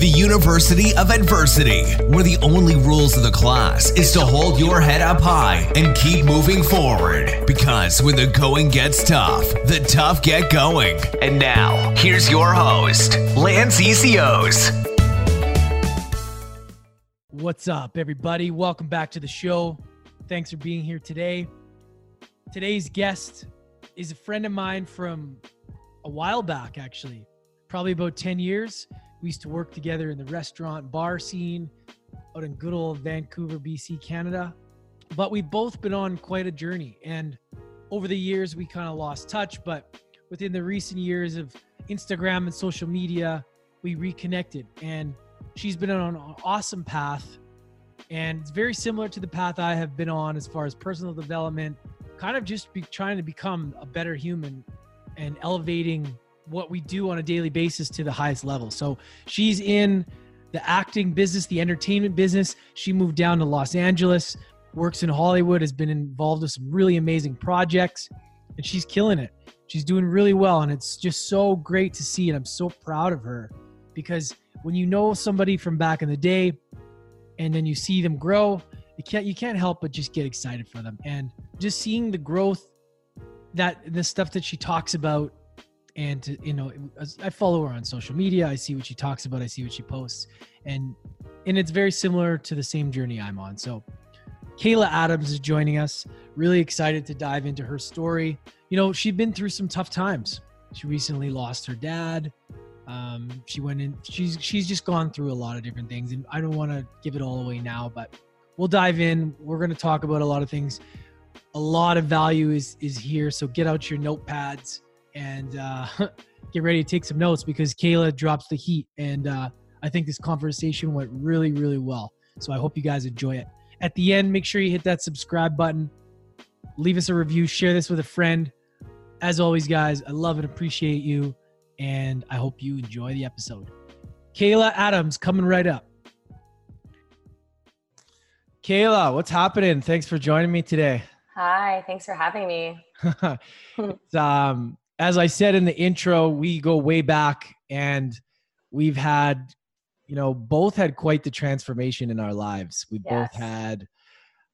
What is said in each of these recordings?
the University of Adversity, where the only rules of the class is to hold your head up high and keep moving forward. Because when the going gets tough, the tough get going. And now, here's your host, Lance ECOs. What's up, everybody? Welcome back to the show. Thanks for being here today. Today's guest is a friend of mine from a while back, actually, probably about 10 years. We used to work together in the restaurant bar scene out in good old Vancouver, BC, Canada. But we've both been on quite a journey. And over the years, we kind of lost touch. But within the recent years of Instagram and social media, we reconnected. And she's been on an awesome path. And it's very similar to the path I have been on as far as personal development, kind of just trying to become a better human and elevating what we do on a daily basis to the highest level. So she's in the acting business, the entertainment business. She moved down to Los Angeles, works in Hollywood, has been involved with some really amazing projects, and she's killing it. She's doing really well, and it's just so great to see. And I'm so proud of her because when you know somebody from back in the day and then you see them grow, you can't you can't help but just get excited for them. And just seeing the growth that the stuff that she talks about and to, you know i follow her on social media i see what she talks about i see what she posts and and it's very similar to the same journey i'm on. So kayla adams is joining us. Really excited to dive into her story. You know she'd been through some tough times. She recently lost her dad. Um, she went in she's she's just gone through a lot of different things and i don't want to give it all away now but we'll dive in. We're going to talk about a lot of things. A lot of value is is here so get out your notepads and uh, get ready to take some notes because Kayla drops the heat. And uh, I think this conversation went really, really well. So I hope you guys enjoy it. At the end, make sure you hit that subscribe button, leave us a review, share this with a friend. As always, guys, I love and appreciate you, and I hope you enjoy the episode. Kayla Adams coming right up. Kayla, what's happening? Thanks for joining me today. Hi, thanks for having me. um, as I said in the intro, we go way back and we've had, you know, both had quite the transformation in our lives. We yes. both had,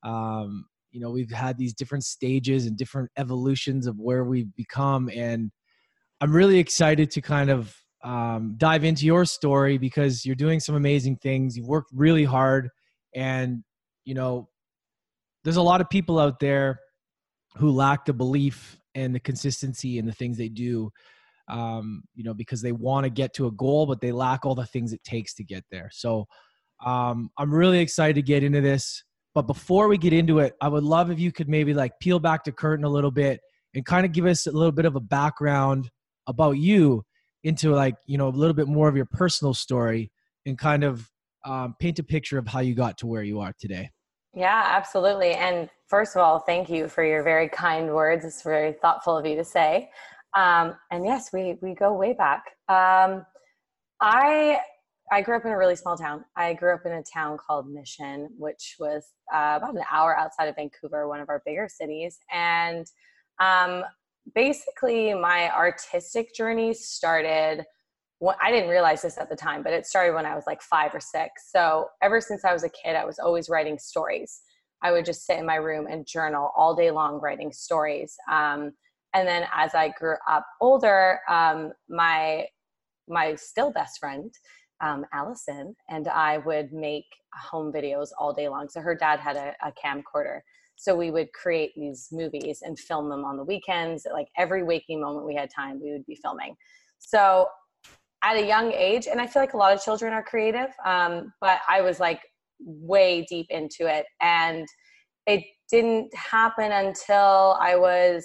um, you know, we've had these different stages and different evolutions of where we've become. And I'm really excited to kind of um, dive into your story because you're doing some amazing things. You've worked really hard. And, you know, there's a lot of people out there who lack the belief and the consistency and the things they do um, you know because they want to get to a goal but they lack all the things it takes to get there. So um, i'm really excited to get into this but before we get into it i would love if you could maybe like peel back the curtain a little bit and kind of give us a little bit of a background about you into like you know a little bit more of your personal story and kind of um, paint a picture of how you got to where you are today yeah, absolutely. And first of all, thank you for your very kind words. It's very thoughtful of you to say. Um, and yes, we we go way back. Um, I I grew up in a really small town. I grew up in a town called Mission, which was uh, about an hour outside of Vancouver, one of our bigger cities. And um, basically, my artistic journey started well, I didn't realize this at the time, but it started when I was like five or six. So ever since I was a kid, I was always writing stories. I would just sit in my room and journal all day long, writing stories. Um, and then as I grew up older, um, my my still best friend, um, Allison, and I would make home videos all day long. So her dad had a, a camcorder. So we would create these movies and film them on the weekends. Like every waking moment we had time, we would be filming. So at a young age, and I feel like a lot of children are creative, um, but I was like way deep into it. And it didn't happen until I was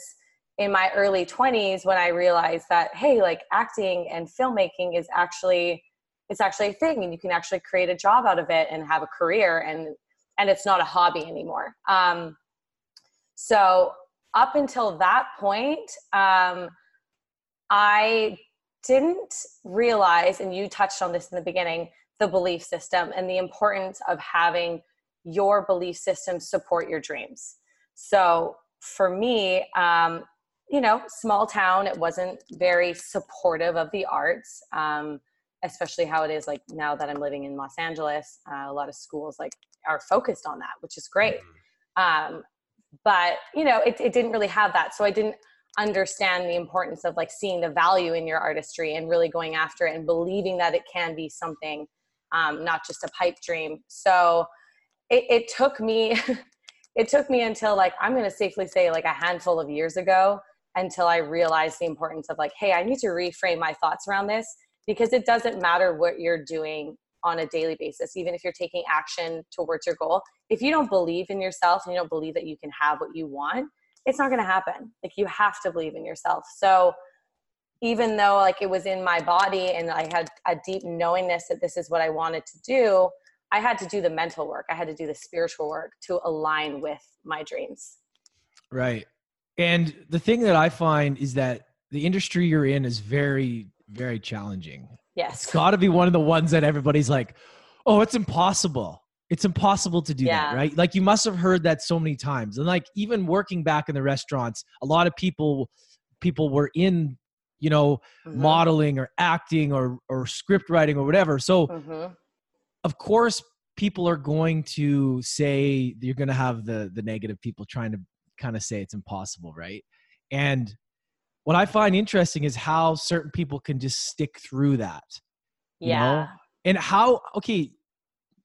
in my early 20s when I realized that, hey, like acting and filmmaking is actually it's actually a thing and you can actually create a job out of it and have a career and and it's not a hobby anymore um, so up until that point um, i didn't realize, and you touched on this in the beginning, the belief system and the importance of having your belief system support your dreams. So for me, um, you know, small town, it wasn't very supportive of the arts. Um, especially how it is like now that I'm living in Los Angeles. Uh, a lot of schools like are focused on that, which is great. Mm-hmm. Um, but you know, it, it didn't really have that, so I didn't understand the importance of like seeing the value in your artistry and really going after it and believing that it can be something, um, not just a pipe dream. So it, it took me. it took me until like i'm going to safely say like a handful of years ago until I realized the importance of like, hey, I need to reframe my thoughts around this because it doesn't matter what you're doing on a daily basis, even if you're taking action towards your goal. If you don't believe in yourself and you don't believe that you can have what you want, it's not going to happen. Like you have to believe in yourself. So even though like it was in my body and I had a deep knowingness that this is what I wanted to do, I had to do the mental work. I had to do the spiritual work to align with my dreams. Right. And the thing that I find is that the industry you're in is very, very challenging. Yes. It's got to be one of the ones that everybody's like, oh, it's impossible. It's impossible to do yeah. that, right? Like you must have heard that so many times. And like even working back in the restaurants, a lot of people people were in, you know, mm-hmm. modeling or acting or or script writing or whatever. So mm-hmm. of course people are going to say you're going to have the the negative people trying to kind of say it's impossible, right? And what I find interesting is how certain people can just stick through that. Yeah. Know? And how, okay,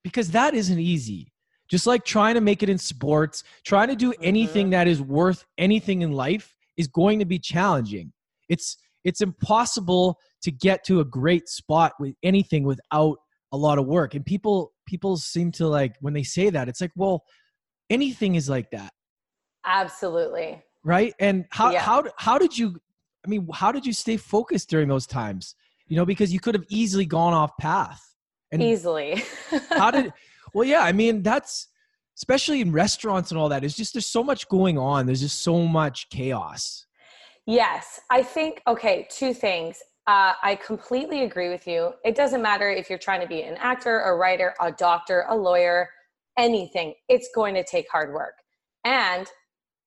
because that isn't easy. Just like trying to make it in sports, trying to do anything mm-hmm. that is worth anything in life is going to be challenging. It's it's impossible to get to a great spot with anything without a lot of work. And people people seem to like when they say that, it's like, well, anything is like that. Absolutely. Right. And how yeah. how how did you? I mean, how did you stay focused during those times? You know, because you could have easily gone off path. And easily. how did? Well, yeah. I mean, that's especially in restaurants and all that. It's just there's so much going on. There's just so much chaos. Yes, I think. Okay, two things. Uh, I completely agree with you. It doesn't matter if you're trying to be an actor, a writer, a doctor, a lawyer, anything. It's going to take hard work. And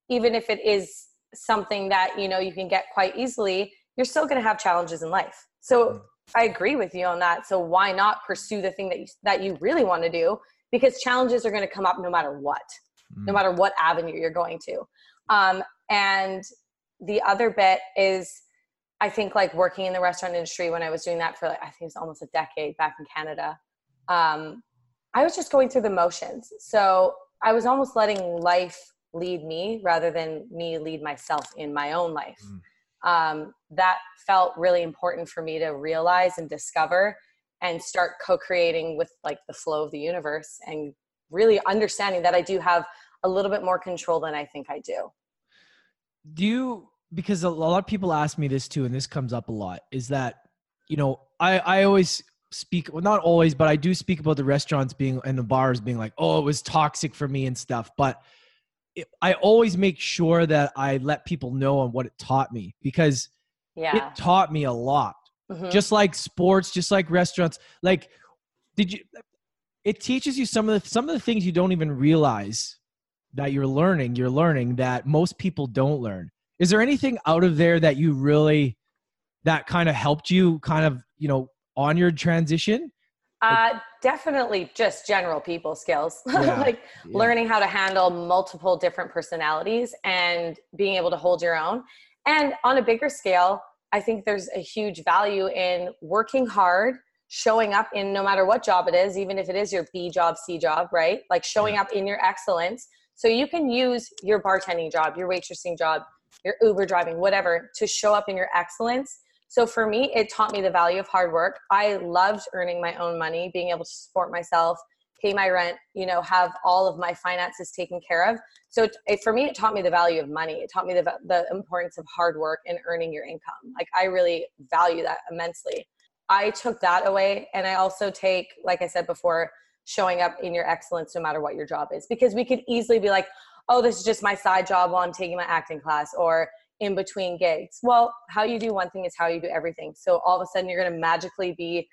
even if it is something that you know you can get quite easily you're still going to have challenges in life so mm. I agree with you on that so why not pursue the thing that you, that you really want to do because challenges are going to come up no matter what mm. no matter what avenue you're going to um, and the other bit is i think like working in the restaurant industry when i was doing that for like i think it's almost a decade back in canada um, i was just going through the motions so i was almost letting life lead me rather than me lead myself in my own life. Mm. Um, that felt really important for me to realize and discover and start co-creating with like the flow of the universe and really understanding that I do have a little bit more control than I think I do. Do you because a lot of people ask me this too and this comes up a lot is that you know I I always speak well not always but I do speak about the restaurants being and the bars being like oh it was toxic for me and stuff but I always make sure that I let people know on what it taught me because yeah. it taught me a lot. Mm-hmm. Just like sports, just like restaurants. Like, did you? It teaches you some of the some of the things you don't even realize that you're learning. You're learning that most people don't learn. Is there anything out of there that you really that kind of helped you, kind of you know, on your transition? Uh, definitely just general people skills yeah. like yeah. learning how to handle multiple different personalities and being able to hold your own and on a bigger scale i think there's a huge value in working hard showing up in no matter what job it is even if it is your b job c job right like showing yeah. up in your excellence so you can use your bartending job your waitressing job your uber driving whatever to show up in your excellence so for me, it taught me the value of hard work. I loved earning my own money, being able to support myself, pay my rent, you know, have all of my finances taken care of. So it, it, for me, it taught me the value of money. It taught me the, the importance of hard work and earning your income. Like I really value that immensely. I took that away. And I also take, like I said before, showing up in your excellence no matter what your job is. Because we could easily be like, oh, this is just my side job while I'm taking my acting class, or in between gigs. Well, how you do one thing is how you do everything. So all of a sudden you're going to magically be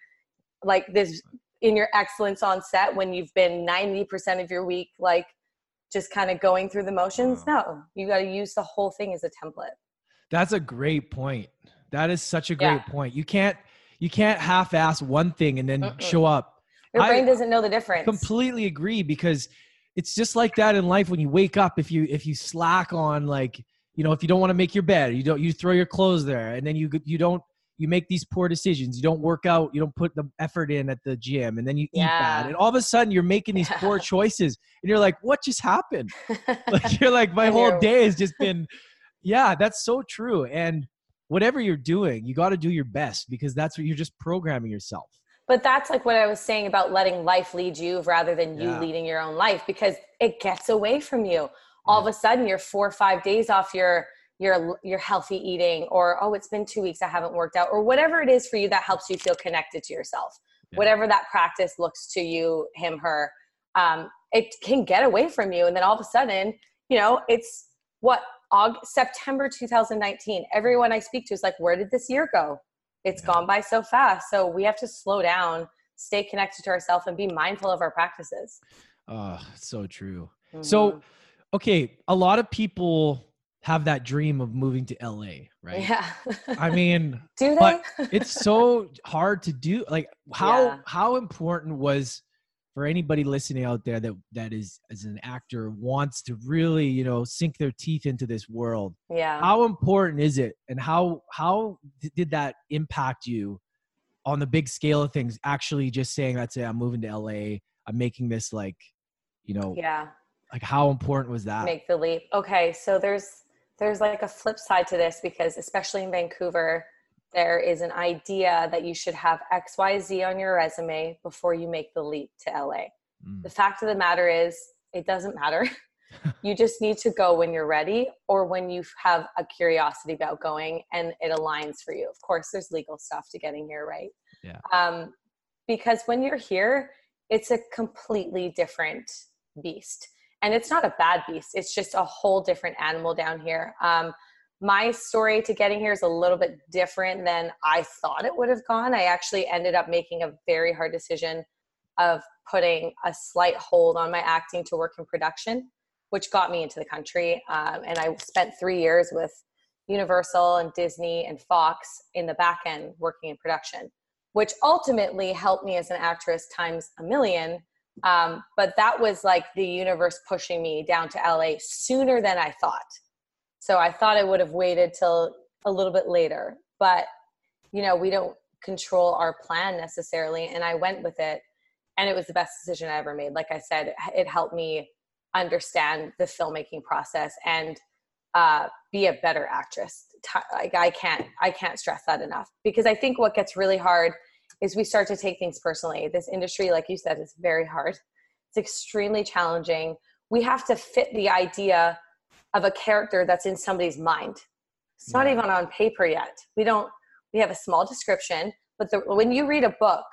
like this in your excellence on set when you've been 90% of your week like just kind of going through the motions. No, you got to use the whole thing as a template. That's a great point. That is such a great yeah. point. You can't you can't half-ass one thing and then Mm-mm. show up. Your I brain doesn't know the difference. Completely agree because it's just like that in life when you wake up. If you if you slack on like you know if you don't want to make your bed, you don't you throw your clothes there, and then you you don't you make these poor decisions. You don't work out. You don't put the effort in at the gym, and then you eat bad. And all of a sudden, you're making these poor choices, and you're like, "What just happened?" Like you're like, "My whole day has just been." Yeah, that's so true. And whatever you're doing, you got to do your best because that's what you're just programming yourself. But that's like what I was saying about letting life lead you rather than you Yeah. leading your own life because it gets away from you. All of a sudden you're 4 or 5 days off your your your healthy eating or oh it's been 2 weeks I haven't worked out or whatever it is for you that helps you feel connected to yourself. Yeah. Whatever that practice looks to you him her um it can get away from you and then all of a sudden, you know, it's what August, September 2019. Everyone I speak to is like where did this year go? It's Yeah. gone by so fast. So we have to slow down, stay connected to ourselves, and be mindful of our practices. Oh, so true. So, Mhm. Okay, a lot of people have that dream of moving to LA, right? yeah. I mean, do they? but it's so hard to do. Like, how Yeah. how important was for anybody listening out there that that is as an actor wants to really, you know, sink their teeth into this world? yeah. How important is it, and how how did that impact you on the big scale of things? Actually, just saying that's it. I'm moving to LA. I'm making this like, you know, yeah. Like how important was that? Make the leap. Okay. So there's there's like a flip side to this because especially in Vancouver, there is an idea that you should have XYZ on your resume before you make the leap to LA. Mm. The fact of the matter is, it doesn't matter. you just need to go when you're ready or when you have a curiosity about going and it aligns for you. Of course, there's legal stuff to getting here, right? Yeah. Um, because when you're here, it's a completely different beast. And it's not a bad beast, it's just a whole different animal down here. Um, my story to getting here is a little bit different than I thought it would have gone. I actually ended up making a very hard decision of putting a slight hold on my acting to work in production, which got me into the country. Um, and I spent three years with Universal and Disney and Fox in the back end working in production, which ultimately helped me as an actress times a million. Um, but that was like the universe pushing me down to LA sooner than I thought. So I thought I would have waited till a little bit later, but you know, we don't control our plan necessarily. And I went with it and it was the best decision I ever made. Like I said, it helped me understand the filmmaking process and uh, be a better actress. Like I can't, I can't stress that enough because I think what gets really hard is we start to take things personally. This industry, like you said, is very hard. It's extremely challenging. We have to fit the idea of a character that's in somebody's mind. It's not even on paper yet. We don't. We have a small description, but the, when you read a book,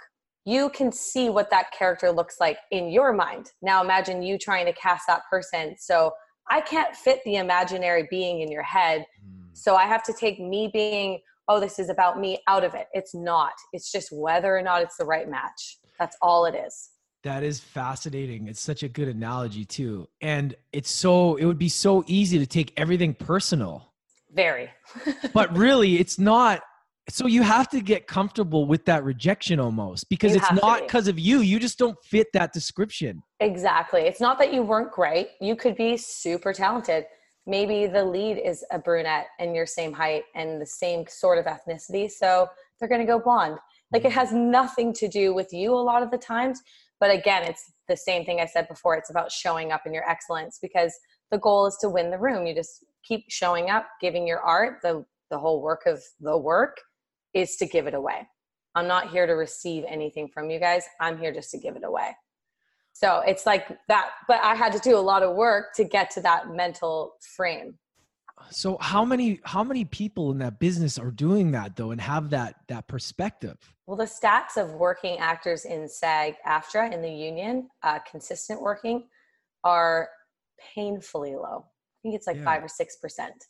you can see what that character looks like in your mind. Now imagine you trying to cast that person. So I can't fit the imaginary being in your head. Mm. So I have to take me being, oh, this is about me out of it. It's not. It's just whether or not it's the right match. That's all it is. That is fascinating. It's such a good analogy too. And it's so it would be so easy to take everything personal. Very. But really it's not so you have to get comfortable with that rejection almost because You it's not be. because of you. You just don't fit that description. Exactly. It's not that you weren't great. You could be super talented. Maybe the lead is a brunette and your same height and the same sort of ethnicity. So they're going to go blonde. Like it mm-hmm. has nothing to do with you a lot of the times. But again, it's the same thing I said before. It's about showing up in your excellence because the goal is to win the room. You just keep showing up, giving your art. The, the whole work of the work is to give it away. I'm not here to receive anything from you guys. I'm here just to give it away. So it's like that, but I had to do a lot of work to get to that mental frame. So how many how many people in that business are doing that though and have that that perspective? Well, the stats of working actors in SAG AFTRA in the union, uh, consistent working, are painfully low. I think it's like Yeah. five or six percent.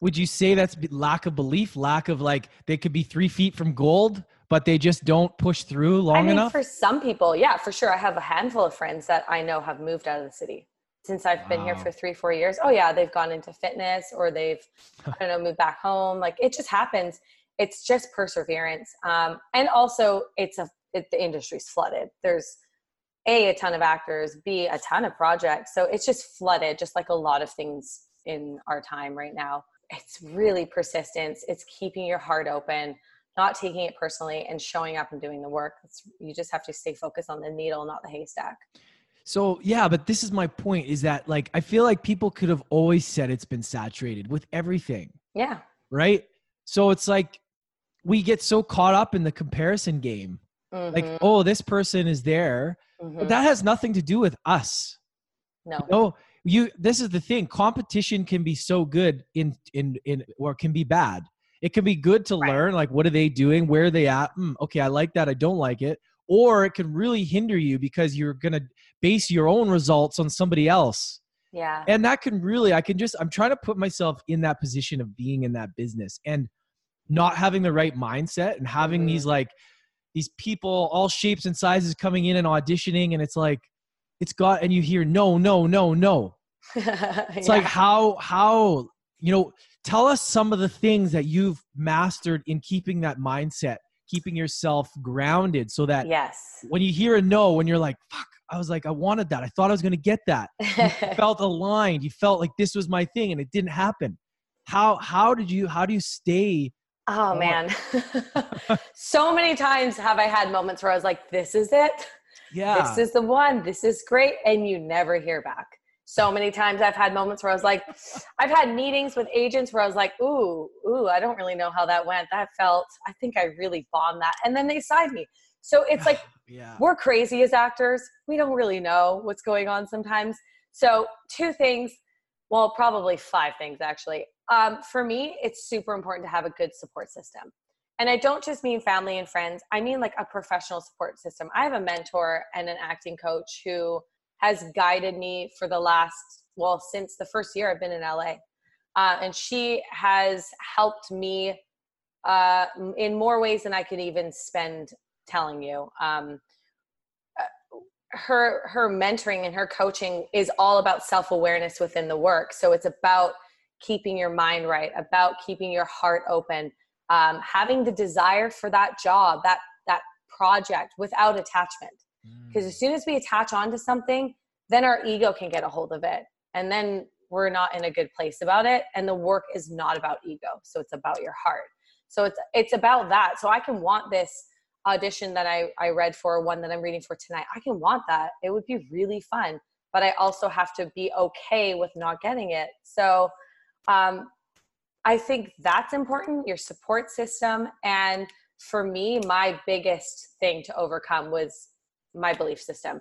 Would you say that's lack of belief, lack of like they could be 3 feet from gold but they just don't push through long I think enough? for some people, yeah, for sure. I have a handful of friends that I know have moved out of the city since I've been here for three, four years. Oh yeah, they've gone into fitness or they've, I don't know, moved back home. Like it just happens. it's just perseverance um, and also it's a it, the industry's flooded there's a a ton of actors b a ton of projects so it's just flooded just like a lot of things in our time right now it's really persistence it's keeping your heart open not taking it personally and showing up and doing the work it's, you just have to stay focused on the needle not the haystack so yeah, but this is my point is that like I feel like people could have always said it's been saturated with everything. Yeah. Right? So it's like we get so caught up in the comparison game. Mm-hmm. Like, oh, this person is there. Mm-hmm. But that has nothing to do with us. No. You know, you this is the thing. Competition can be so good in in in or can be bad. It can be good to right. learn like what are they doing? Where are they at? Mm, okay, I like that. I don't like it or it can really hinder you because you're going to base your own results on somebody else. Yeah. And that can really, I can just, I'm trying to put myself in that position of being in that business and not having the right mindset and having mm-hmm. these like, these people, all shapes and sizes coming in and auditioning. And it's like, it's got, and you hear, no, no, no, no. it's yeah. like, how, how, you know, tell us some of the things that you've mastered in keeping that mindset keeping yourself grounded so that yes. when you hear a no when you're like fuck i was like i wanted that. I thought i was going to get that. You felt aligned. You felt like this was my thing and it didn't happen. How how did you how do you stay oh man. So many times have i had moments where i was like this is it. Yeah. This is the one. This is great. And you never hear back so many times I've had moments where I was like, I've had meetings with agents where I was like, ooh, ooh, I don't really know how that went. That felt, I think I really bombed that. And then they signed me. So it's like, yeah. we're crazy as actors. We don't really know what's going on sometimes. So, two things, well, probably five things actually. Um, for me, it's super important to have a good support system. And I don't just mean family and friends, I mean like a professional support system. I have a mentor and an acting coach who has guided me for the last, well, since the first year I've been in LA. Uh, and she has helped me uh, in more ways than I could even spend telling you. Um, uh, her her mentoring and her coaching is all about self awareness within the work. So it's about keeping your mind right, about keeping your heart open, um, having the desire for that job, that that project without attachment because as soon as we attach onto something then our ego can get a hold of it and then we're not in a good place about it and the work is not about ego so it's about your heart. So it's it's about that. So i can want this audition that i i read for one that i'm reading for tonight. I can want that. It would be really fun but i also have to be okay with not getting it. So um i think that's important your support system and for me my biggest thing to overcome was my belief system.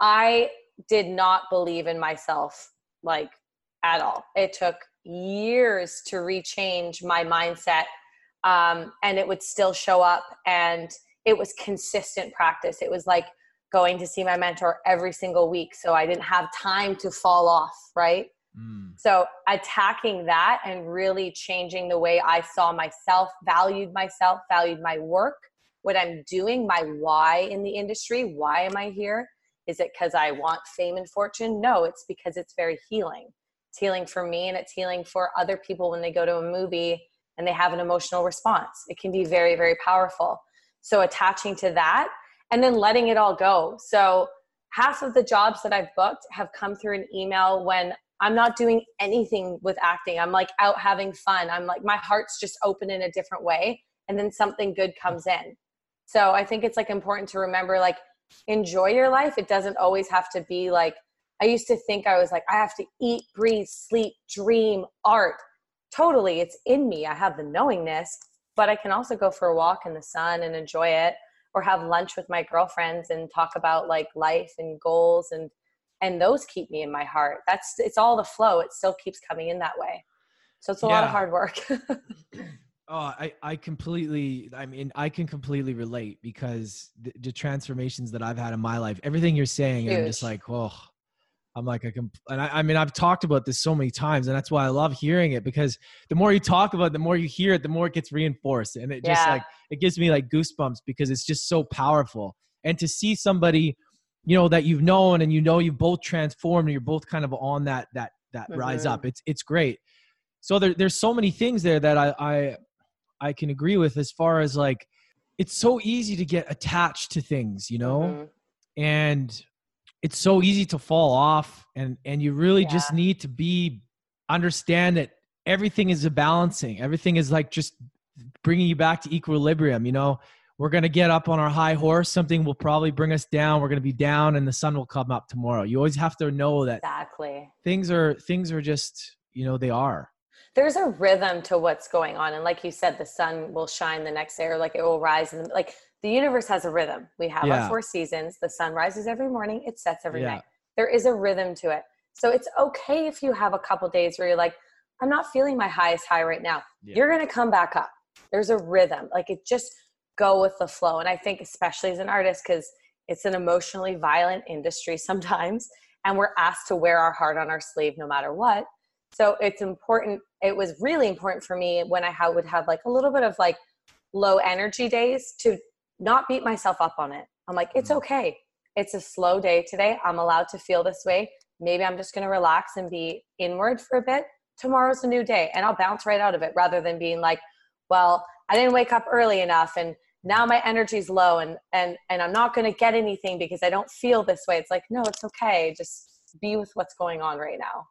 I did not believe in myself like at all. It took years to rechange my mindset um, and it would still show up and it was consistent practice. It was like going to see my mentor every single week so I didn't have time to fall off, right? Mm. So attacking that and really changing the way I saw myself, valued myself, valued my work, what I'm doing, my why in the industry. Why am I here? Is it because I want fame and fortune? No, it's because it's very healing. It's healing for me and it's healing for other people when they go to a movie and they have an emotional response. It can be very, very powerful. So attaching to that and then letting it all go. So half of the jobs that I've booked have come through an email when I'm not doing anything with acting. I'm like out having fun. I'm like, my heart's just open in a different way. And then something good comes in. So I think it's like important to remember like enjoy your life. It doesn't always have to be like I used to think I was like I have to eat, breathe, sleep, dream, art. Totally, it's in me. I have the knowingness, but I can also go for a walk in the sun and enjoy it or have lunch with my girlfriends and talk about like life and goals and and those keep me in my heart. That's it's all the flow. It still keeps coming in that way. So it's a yeah. lot of hard work. Oh, I, I completely, I mean, I can completely relate because the, the transformations that I've had in my life, everything you're saying, I'm just like, oh, I'm like, I can, and I, I mean, I've talked about this so many times and that's why I love hearing it because the more you talk about it, the more you hear it, the more it gets reinforced. And it just yeah. like, it gives me like goosebumps because it's just so powerful. And to see somebody, you know, that you've known and you know you've both transformed and you're both kind of on that, that, that mm-hmm. rise up. It's, it's great. So there, there's so many things there that I, I I can agree with as far as like it's so easy to get attached to things, you know? Mhm. And it's so easy to fall off and and you really just need to be understand that everything is a balancing. Everything is like just bringing you back to equilibrium, you know? We're going to get up on our high horse, something will probably bring us down. We're going to be down and the sun will come up tomorrow. You always have to know that Exactly. things are things are just, you know, they are. There's a rhythm to what's going on. And like you said, the sun will shine the next day or like it will rise. And like the universe has a rhythm. We have Yeah. our four seasons. The sun rises every morning, it sets every Yeah. night. There is a rhythm to it. So it's okay if you have a couple days where you're like, I'm not feeling my highest high right now. Yeah. You're going to come back up. There's a rhythm. Like it just go with the flow. And I think, especially as an artist, because it's an emotionally violent industry sometimes, and we're asked to wear our heart on our sleeve no matter what. So it's important. It was really important for me when I would have like a little bit of like low energy days to not beat myself up on it. I'm like, it's Mhm. okay. It's a slow day today. I'm allowed to feel this way. Maybe I'm just going to relax and be inward for a bit. Tomorrow's a new day and I'll bounce right out of it rather than being like, well, I didn't wake up early enough and now my energy's low and and and I'm not going to get anything because I don't feel this way. It's like, no, it's okay. Just be with what's going on right now.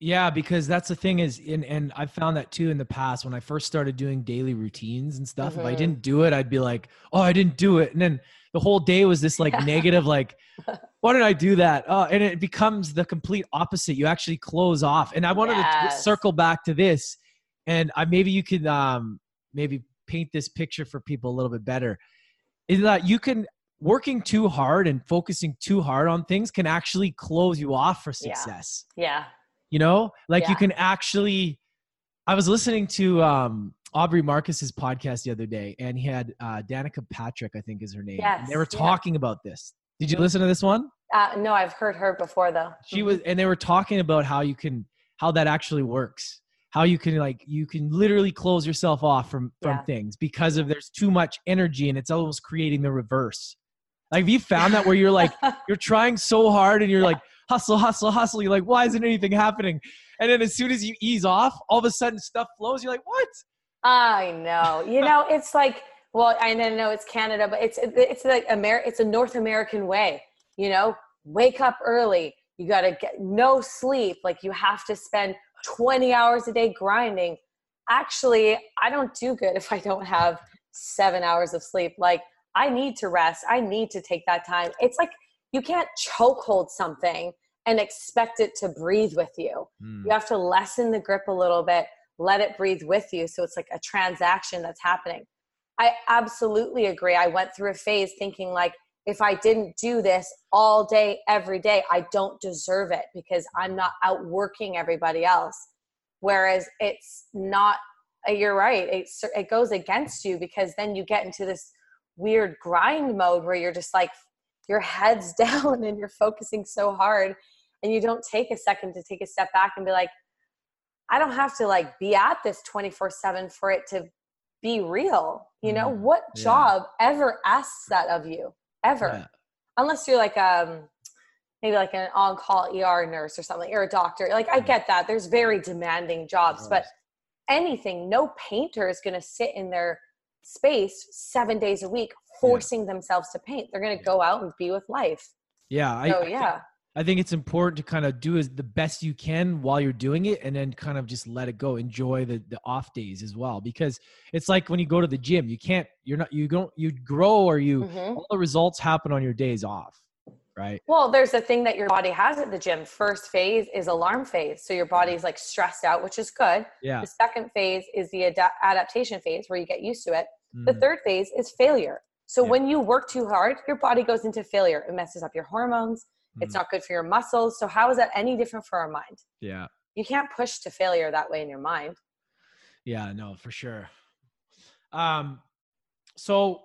Yeah, because that's the thing is, and and I found that too in the past when I first started doing daily routines and stuff. If I Mhm. didn't do it, I'd be like, "Oh, I didn't do it," and then the whole day was this like negative, like, "Why did I do that?" Oh, and it becomes the complete opposite. You actually close off. And I wanted to circle back to this, and I maybe you could um maybe paint this picture for people a little bit better. Is that you can working too hard and focusing too hard on things can actually close you off for Yeah. success Yeah. You know like you can actually i was listening to um aubrey marcus's podcast the other day and he had uh danica patrick i think is her name and they were Yes, yeah. talking about this did you listen to this one Uh, no, I've heard her before though. she was and they were talking about how you can how that actually works how you can like you can literally close yourself off from from Yeah. things because of there's too much energy and it's almost creating the reverse like have you found that where you're like you're trying so hard and you're Yeah. like hustle hustle hustle you're like why isn't anything happening and then as soon as you ease off all of a sudden stuff flows you're like what I know. You know, it's like, well, I know it's Canada, but it's it's like Amer- it's a North American way. You know, wake up early. You got to get no sleep. Like you have to spend 20 hours a day grinding. Actually, I don't do good if I don't have 7 hours of sleep. Like I need to rest. I need to take that time. It's like you can't chokehold something and expect it to breathe with you. You have to lessen the grip a little bit let it breathe with you so it's like a transaction that's happening. I absolutely agree. I went through a phase thinking like if i didn't do this all day every day i don't deserve it because i'm not outworking everybody else. Whereas it's not uh, you're right it, it goes against you because then you get into this weird grind mode where you're just like your head's down and you're focusing so hard and you don't take a second to take a step back and be like i don't have to like be at this 24 7 for it to be real you know Mhm. what Yeah. job ever asks that of you ever Yeah. unless you're like um maybe like an on-call er nurse or something or a doctor like i Mhm. get that there's very demanding jobs but anything no painter is going to sit in their space seven days a week forcing themselves to paint they're going to go out and be with life yeah I, so I think- yeah I think it's important to kind of do as the best you can while you're doing it and then kind of just let it go. Enjoy the, the off days as well. Because it's like when you go to the gym, you can't, you're not, you don't, you grow or you, Mhm. all the results happen on your days off. Right. Well, there's a thing that your body has at the gym. First phase is alarm phase. So your body's like stressed out, which is good. Yeah. The second phase is the ada- adaptation phase where you get used to it. The Mhm. third phase is failure. So Yeah. when you work too hard, your body goes into failure. It messes up your hormones. It's Mhm. not good for your muscles. So how is that any different for our mind? Yeah. You can't push to failure that way in your mind. Yeah, no, for sure. Um, so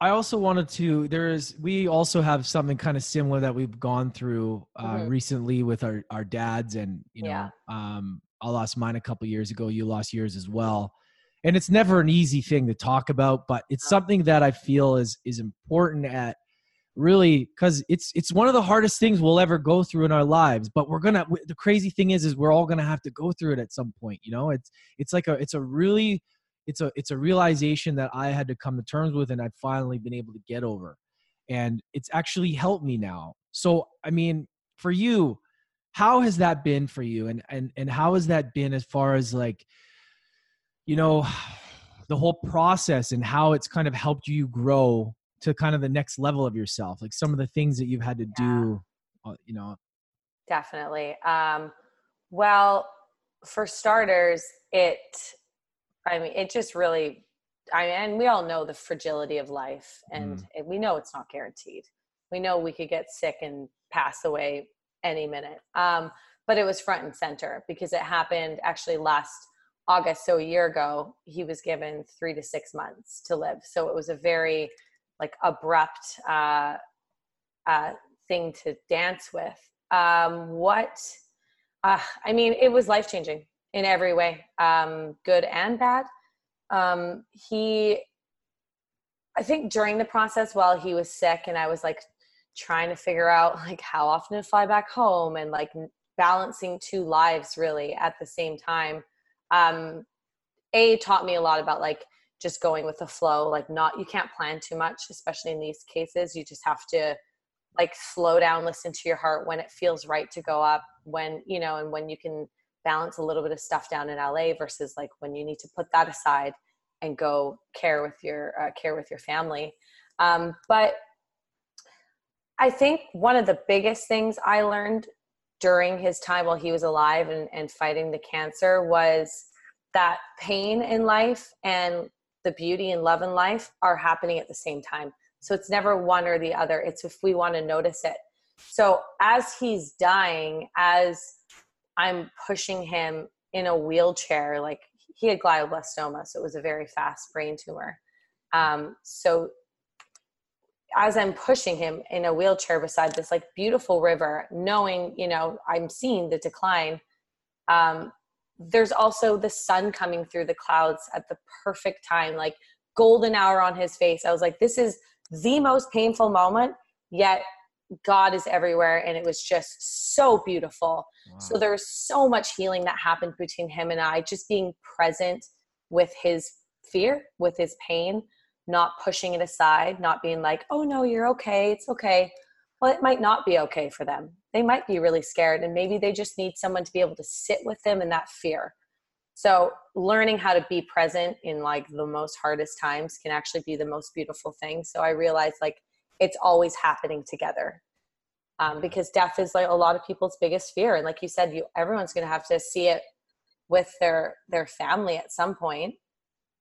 I also wanted to. There is. We also have something kind of similar that we've gone through uh, Mhm. recently with our our dads, and you know, Yeah. um, I lost mine a couple years ago. You lost yours as well, and it's never an easy thing to talk about, but it's something that I feel is is important at really because it's it's one of the hardest things we'll ever go through in our lives but we're gonna the crazy thing is is we're all gonna have to go through it at some point you know it's it's like a it's a really it's a it's a realization that I had to come to terms with and I've finally been able to get over. And it's actually helped me now. So I mean, for you, how has that been for you and and and how has that been as far as like you know the whole process and how it's kind of helped you grow to kind of the next level of yourself like some of the things that you've had to do uh, you know Definitely. Um, well, for starters, it, I mean, it just really, I mean, and we all know the fragility of life, and it- we know it's not guaranteed. We know we could get sick and pass away any minute. Um, but it was front and center because it happened actually last August, so a year ago. He was given three to six months to live, so it was a very like abrupt uh, uh, thing to dance with. Um, what? Uh, I mean, it was life changing in every way, um, good and bad. Um, he, I think during the process while he was sick, and I was like trying to figure out like how often to fly back home and like balancing two lives really at the same time. Um, a taught me a lot about like just going with the flow, like not you can't plan too much, especially in these cases. You just have to like slow down listen to your heart when it feels right to go up when you know and when you can balance a little bit of stuff down in la versus like when you need to put that aside and go care with your uh, care with your family um, but i think one of the biggest things i learned during his time while he was alive and, and fighting the cancer was that pain in life and the beauty and love in life are happening at the same time so it's never one or the other. It's if we want to notice it. So as he's dying, as I'm pushing him in a wheelchair, like he had glioblastoma, so it was a very fast brain tumor. Um, so as I'm pushing him in a wheelchair beside this like beautiful river, knowing, you know, I'm seeing the decline, um, there's also the sun coming through the clouds at the perfect time, like golden hour on his face. I was like, this is the most painful moment, yet God is everywhere. And it was just so beautiful. So there was so much healing that happened between him and I, just being present with his fear, with his pain, not pushing it aside, not being like, oh no, you're okay, it's okay. Well, it might not be okay for them. They might be really scared, and maybe they just need someone to be able to sit with them in that fear. So, learning how to be present in like the most hardest times can actually be the most beautiful thing. So, I realized like it's always happening together um, because death is like a lot of people's biggest fear and like you said you everyone's going to have to see it with their their family at some point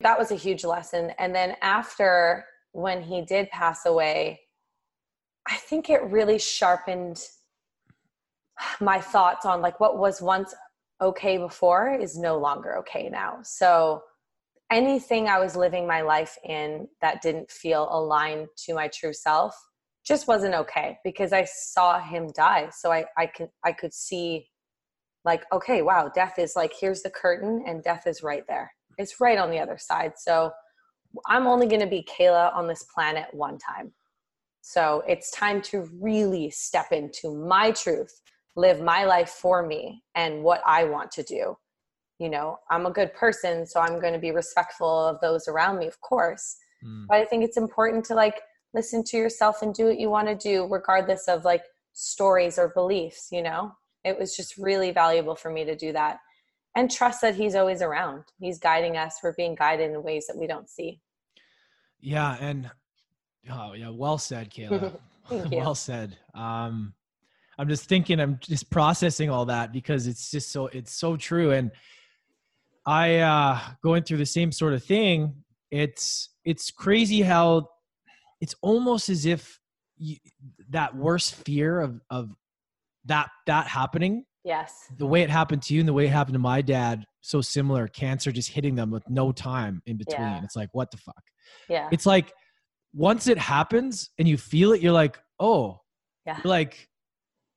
that was a huge lesson and then after when he did pass away i think it really sharpened my thoughts on like what was once okay before is no longer okay now so anything i was living my life in that didn't feel aligned to my true self just wasn't okay because I saw him die. So I, I could I could see like, okay, wow, death is like here's the curtain and death is right there. It's right on the other side. So I'm only gonna be Kayla on this planet one time. So it's time to really step into my truth, live my life for me and what I want to do. You know, I'm a good person, so I'm going to be respectful of those around me, of course. Mm. But I think it's important to like listen to yourself and do what you want to do regardless of like stories or beliefs you know it was just really valuable for me to do that and trust that he's always around. He's guiding us. We're being guided in ways that we don't see. Yeah and oh yeah well said kayla. Well said. Um i'm just thinking i'm just processing all that because it's just so it's so true. And i uh going through the same sort of thing it's it's crazy how it's almost as if you, that worst fear of of that that happening yes. The way it happened to you and the way it happened to my dad so similar cancer just hitting them with no time in between. Yeah. it's like what the fuck? Yeah. It's like once it happens and you feel it you're like oh Yeah. you're like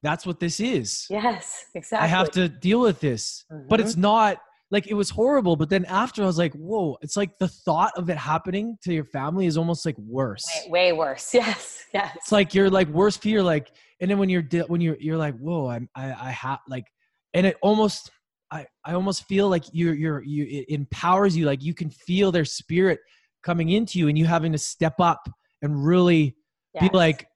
that's what this is. Yes exactly i have to deal with this. But Mhm. it's not like it was horrible but then after i was like whoa it's like the thought of it happening to your family is almost like worse. Way, way worse. Yes yes. It's like you're like worst fear like and then when you're when you're you're like whoa i'm i i have like and it almost I, I almost feel like you're you're you it empowers you like you can feel their spirit coming into you and you having to step up and really yes. be like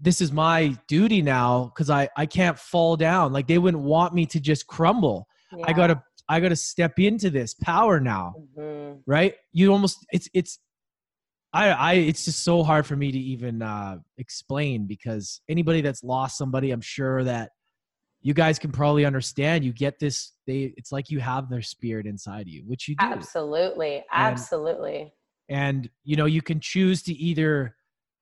this is my duty now because I I can't fall down like they wouldn't want me to just crumble yeah. I gotta I gotta step into this power now mm-hmm. right you almost it's it's I, I it's just so hard for me to even uh, explain because anybody that's lost somebody, I'm sure that you guys can probably understand. You get this, they it's like you have their spirit inside you, which you do. Absolutely, absolutely. And, and you know, you can choose to either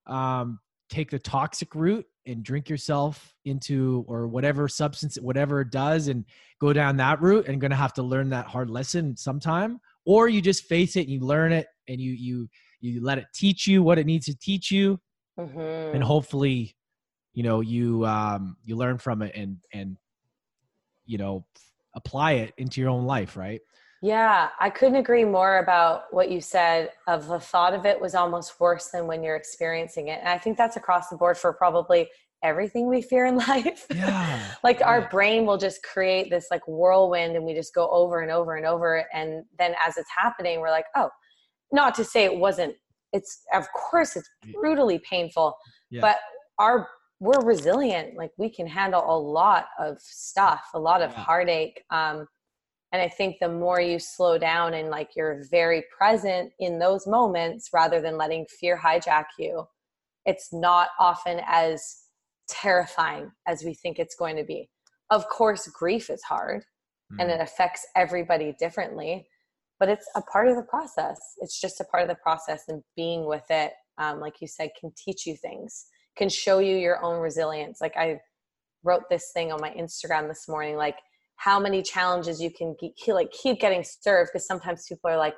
um, take the toxic route and drink yourself into or whatever substance, whatever it does, and go down that route, and going to have to learn that hard lesson sometime, or you just face it and you learn it and you you you let it teach you what it needs to teach you mm-hmm. and hopefully you know you um you learn from it and and you know apply it into your own life right yeah i couldn't agree more about what you said of the thought of it was almost worse than when you're experiencing it and i think that's across the board for probably everything we fear in life yeah like yeah. our brain will just create this like whirlwind and we just go over and over and over and then as it's happening we're like oh not to say it wasn't it's of course it's brutally painful yeah. but our we're resilient like we can handle a lot of stuff a lot of yeah. heartache um and i think the more you slow down and like you're very present in those moments rather than letting fear hijack you it's not often as terrifying as we think it's going to be of course grief is hard mm. and it affects everybody differently but it's a part of the process. It's just a part of the process and being with it um, like you said can teach you things can show you your own resilience. Like i wrote this thing on my instagram this morning like how many challenges you can keep, like keep getting served because sometimes people are like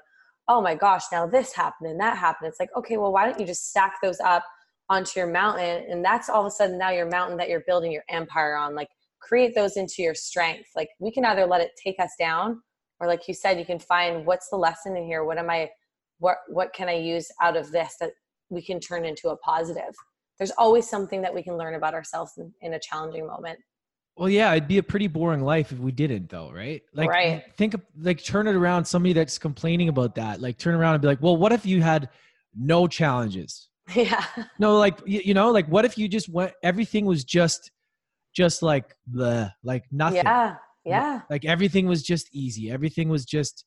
oh my gosh now this happened and that happened. It's like okay well why don't you just stack those up onto your mountain? And that's all of a sudden now your mountain that you're building your empire on. Like create those into your strength. Like we can either let it take us down or like you said you can find what's the lesson in here? What am i what what can i use out of this that we can turn into a positive? There's always something that we can learn about ourselves in, in a challenging moment. Well yeah it'd be a pretty boring life if we didn't though right? Like right. think of like turn it around somebody that's complaining about that like turn around and be like well what if you had no challenges? Yeah. No like you, you know like what if you just went everything was just just like the like nothing? Yeah yeah. like everything was just easy. Everything was just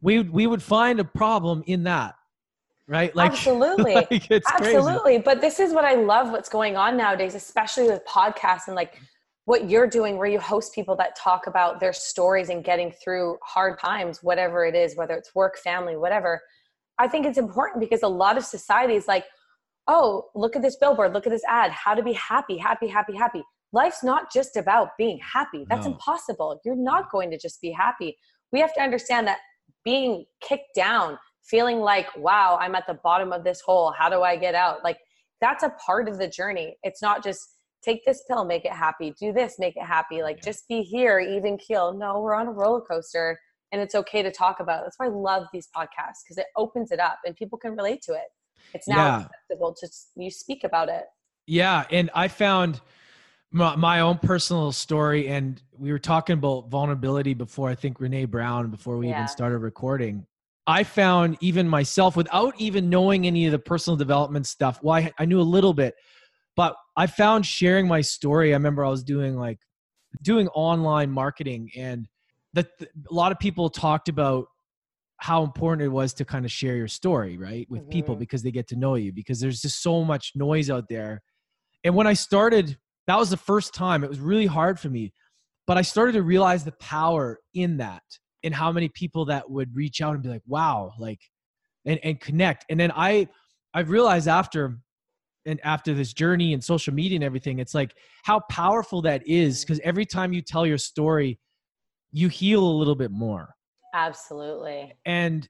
we we would find a problem in that right? Like absolutely. like absolutely crazy. but this is what i love what's going on nowadays especially with podcasts and like what you're doing where you host people that talk about their stories and getting through hard times whatever it is whether it's work family whatever. I think it's important because a lot of society is like oh look at this billboard. Look at this ad. How to be happy happy happy happy life's not just about being happy. That's no. impossible. You're not going to just be happy. We have to understand that being kicked down, feeling like, wow, I'm at the bottom of this hole. How do I get out? Like, that's a part of the journey. It's not just take this pill, make it happy, do this, make it happy. Like, yeah. just be here, even keel. No, we're on a roller coaster and it's okay to talk about it. That's why I love these podcasts because it opens it up and people can relate to it. It's now yeah. acceptable to you speak about it. Yeah. And I found, my, my own personal story and we were talking about vulnerability before i think Brene Brown before we yeah. even started recording i found even myself without even knowing any of the personal development stuff well I, I knew a little bit but i found sharing my story i remember i was doing like doing online marketing and that a lot of people talked about how important it was to kind of share your story right with mm-hmm. people because they get to know you because there's just so much noise out there and when i started that was the first time. It was really hard for me. But I started to realize the power in that and how many people that would reach out and be like, wow, like, and, and connect. And then I, I realized after, and after this journey and social media and everything, it's like how powerful that is. Cause every time you tell your story, you heal a little bit more. Absolutely. And,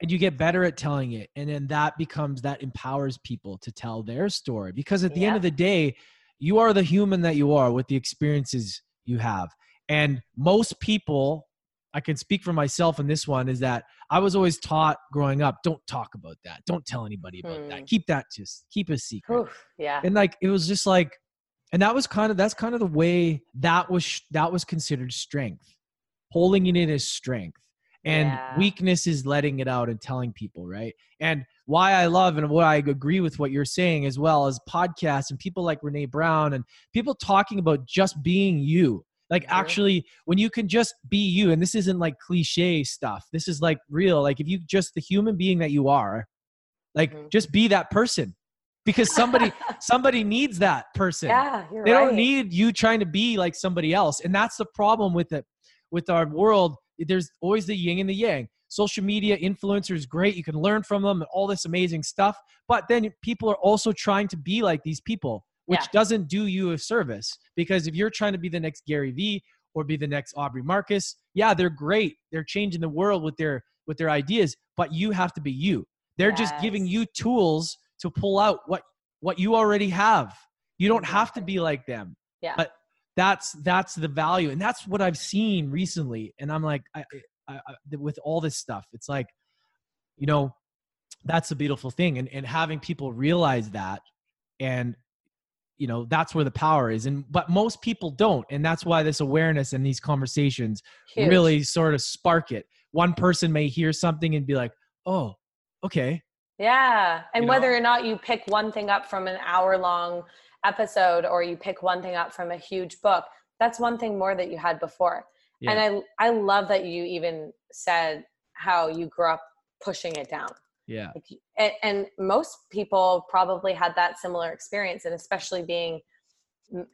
and you get better at telling it. And then that becomes, that empowers people to tell their story. Because at the end of the day, you are the human that you are with the experiences you have. And most people, I can speak for myself in this one, is that I was always taught growing up, don't talk about that. Don't tell anybody about hmm. that. Keep that just keep a secret. Oof, yeah. And like it was just like and that was kind of that's kind of the way that was that was considered strength holding it in as strength and Yeah. weakness is letting it out and telling people right and why i love and what i agree with what you're saying as well as podcasts and people like Brene Brown and people talking about just being you like Mhm. actually when you can just be you and this isn't like cliche stuff this is like real like if you just the human being that you are like Mhm. just be that person because somebody somebody needs that person yeah, they right. don't need you trying to be like somebody else and that's the problem with it with our world there's always the yin and the yang. Social media influencers great you can learn from them and all this amazing stuff. But then people are also trying to be like these people which Yeah. doesn't do you a service because if you're trying to be the next gary vee or be the next aubrey marcus yeah they're great. They're changing the world with their with their ideas but you have to be you. They're just giving you tools to pull out what what you already have. You don't have to be like them. Yeah. but that's that's the value. And that's what i've seen recently. And i'm like I, I, I, with all this stuff it's like you know that's a beautiful thing. And, and having people realize that and you know that's where the power is. And but most people don't. And that's why this awareness and these conversations Huge. really sort of spark it. One person may hear something and be like oh okay. Yeah. And You whether know? or not you pick one thing up from an hour long episode or you pick one thing up from a huge book, that's one thing more that you had before. And I I love that you even said how you grew up pushing it down. yeah Like, and, and most people probably had that similar experience, and especially being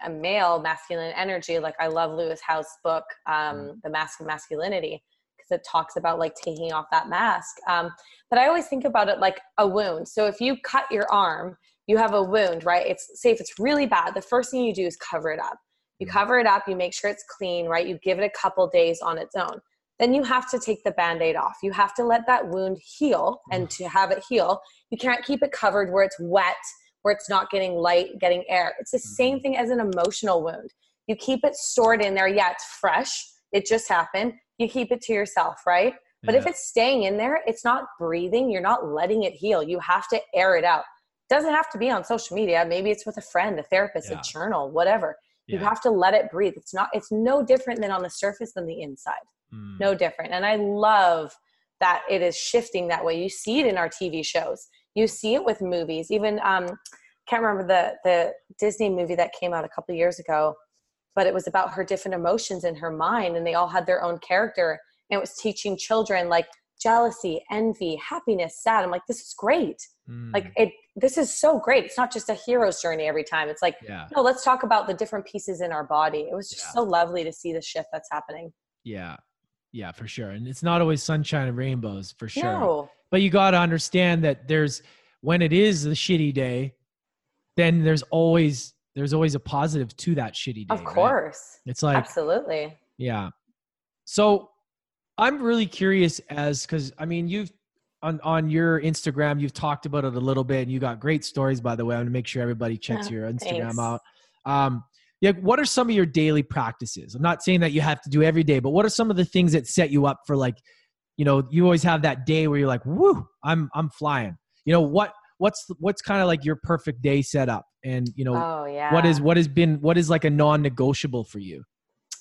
a male, masculine energy. Like I love Lewis Howes' book, um, "The Mask of Masculinity," because it talks about like taking off that mask. Um, but I always think about it like a wound. So if you cut your arm, you have a wound, right? It's say if it's really bad, the first thing you do is cover it up. You Mhm. cover it up, you make sure it's clean, right? You give it a couple days on its own. Then you have to take the band aid off. You have to let that wound heal. And to have it heal, you can't keep it covered where it's wet, where it's not getting light, getting air. It's the same thing as an emotional wound. You keep it stored in there. Yeah, it's fresh. It just happened. You keep it to yourself, right? But if it's staying in there, it's not breathing. You're not letting it heal. You have to air it out. Doesn't have to be on social media. Maybe it's with a friend, a therapist, Yeah. a journal, whatever. You have to let it breathe. It's not. It's no different than on the surface than the inside. Mm. No different. And I love that it is shifting that way. You see it in our TV shows. You see it with movies. Even um, can't remember the the Disney movie that came out a couple years ago, but it was about her different emotions in her mind, and they all had their own character. And it was teaching children like jealousy, envy, happiness, sad. I'm like, this is great. Mm. Like it. This is so great. It's not just a hero's journey every time. It's like yeah no, let's talk about the different pieces in our body. It was just Yeah. so lovely to see the shift that's happening. yeah yeah for sure and it's not always sunshine and rainbows for sure No. but you got to understand that there's when it is a shitty day then there's always there's always a positive to that shitty day Of right? course. it's like Absolutely. yeah so i'm really curious as because i mean you've on on your instagram you've talked about it a little bit and you got great stories by the way i want to make sure everybody checks Yeah, your instagram thanks. out um yeah what are some of your daily practices i'm not saying that you have to do every day but what are some of the things that set you up for like you know you always have that day where you're like whoo i'm i'm flying you know what what's what's kind of like your perfect day set up and you know Oh yeah. what is what has been what is like a non-negotiable for you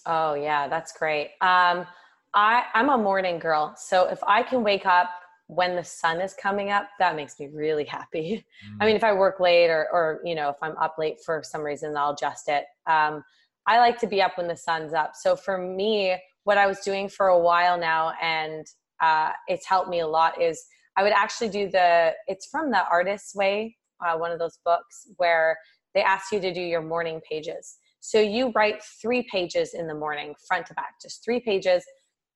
Oh yeah, that's great. Um, I I'm a morning girl, so if I can wake up when the sun is coming up, that makes me really happy. I mean, if I work late or or you know if I'm up late for some reason, I'll adjust it. Um, I like to be up when the sun's up. So for me, what I was doing for a while now, and uh, it's helped me a lot, is I would actually do the. It's from the Artist's Way, uh, one of those books where they ask you to do your morning pages. So you write three pages in the morning, front to back, just three pages.